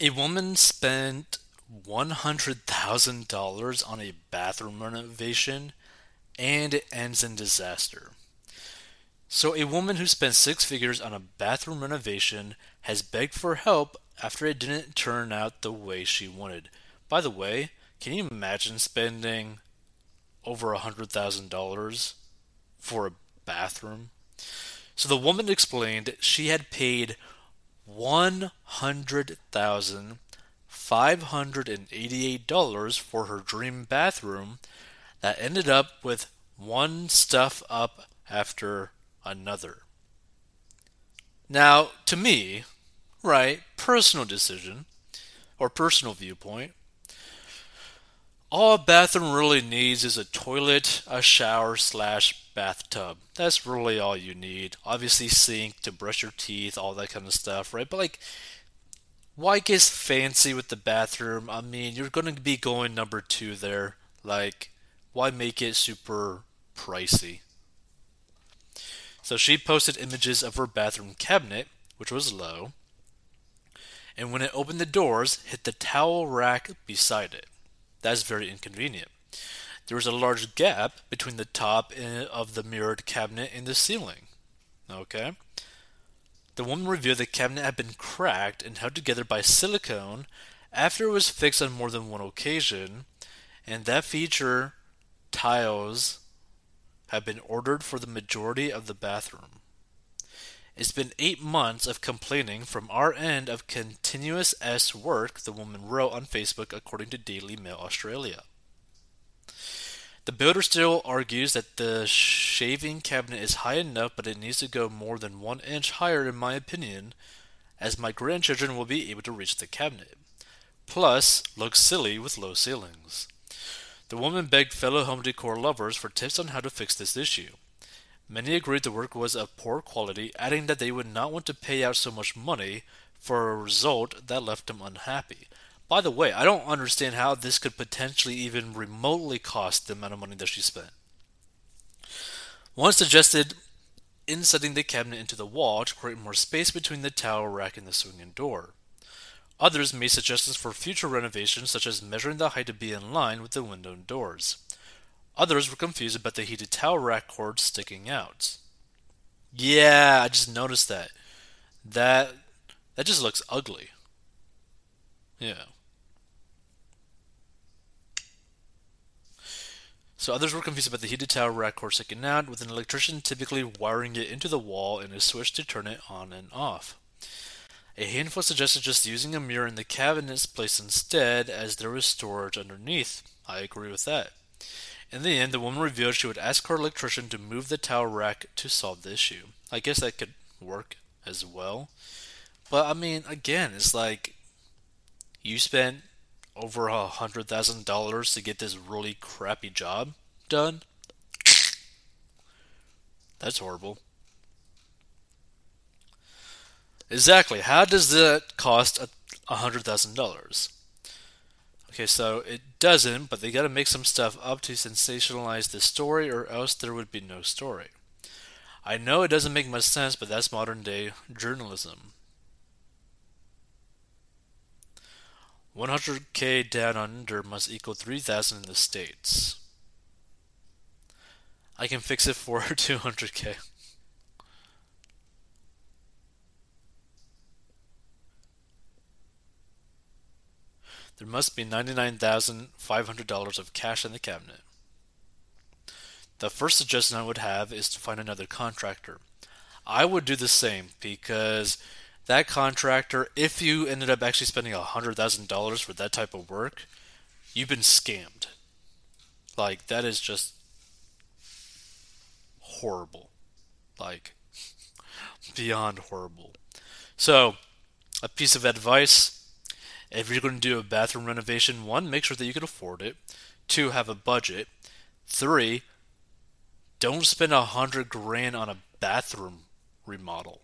A woman spent $100,000 on a bathroom renovation and it ends in disaster. So, a woman who spent six figures on a bathroom renovation has begged for help after it didn't turn out the way she wanted. By the way, can you imagine spending over a $100,000 for a bathroom? So the woman explained she had paid $100,588 for her dream bathroom that ended up with one stuff up after another. Now, to me, right, personal decision or personal viewpoint, all a bathroom really needs is a toilet, a shower slash bathtub. That's really all you need. Obviously, sink to brush your teeth, all that kind of stuff, right? But like, why get fancy with the bathroom? I mean, you're going to be going number two there. Like, why make it super pricey? So she posted images of her bathroom cabinet, which was low, and when it opened the doors, hit the towel rack beside it. That's very inconvenient. There was a large gap between the top of the mirrored cabinet and the ceiling. Okay? The woman revealed the cabinet had been cracked and held together by silicone after it was fixed on more than one occasion, and that feature tiles have been ordered for the majority of the bathroom. It's been eight months of complaining from our end of continuous S work, the woman wrote on Facebook, according to Daily Mail Australia. The builder still argues that the shaving cabinet is high enough, but it needs to go more than one inch higher, in my opinion, as my grandchildren will be able to reach the cabinet. Plus, looks silly with low ceilings. The woman begged fellow home decor lovers for tips on how to fix this issue. Many agreed the work was of poor quality, adding that they would not want to pay out so much money for a result that left them unhappy. By the way, I don't understand how this could potentially even remotely cost the amount of money that she spent. One suggested insetting the cabinet into the wall to create more space between the towel rack and the swinging door. Others made suggestions for future renovations, such as measuring the height to be in line with the window and doors. Others were confused about the heated towel rack cord sticking out. Yeah, I just noticed that. That that just looks ugly. Yeah. So others were confused about the heated towel rack cord sticking out, with an electrician typically wiring it into the wall and a switch to turn it on and off. A handful suggested just using a mirror in the cabinet's place instead, as there was storage underneath. I agree with that. In the end, the woman revealed she would ask her electrician to move the towel rack to solve the issue. I guess that could work as well. But I mean, again, it's like you spent over a hundred thousand dollars to get this really crappy job done. That's horrible. Exactly. How does that cost a hundred thousand dollars? Okay, so it doesn't, but they gotta make some stuff up to sensationalize the story, or else there would be no story. I know it doesn't make much sense, but that's modern day journalism. 100k down under must equal 3000 in the States. I can fix it for 200k. There must be $99,500 of cash in the cabinet. The first suggestion I would have is to find another contractor. I would do the same because that contractor, if you ended up actually spending $100,000 for that type of work, you've been scammed. Like, that is just horrible. Like, beyond horrible. So, a piece of advice if you're going to do a bathroom renovation, one, make sure that you can afford it. Two, have a budget. Three, don't spend a hundred grand on a bathroom remodel.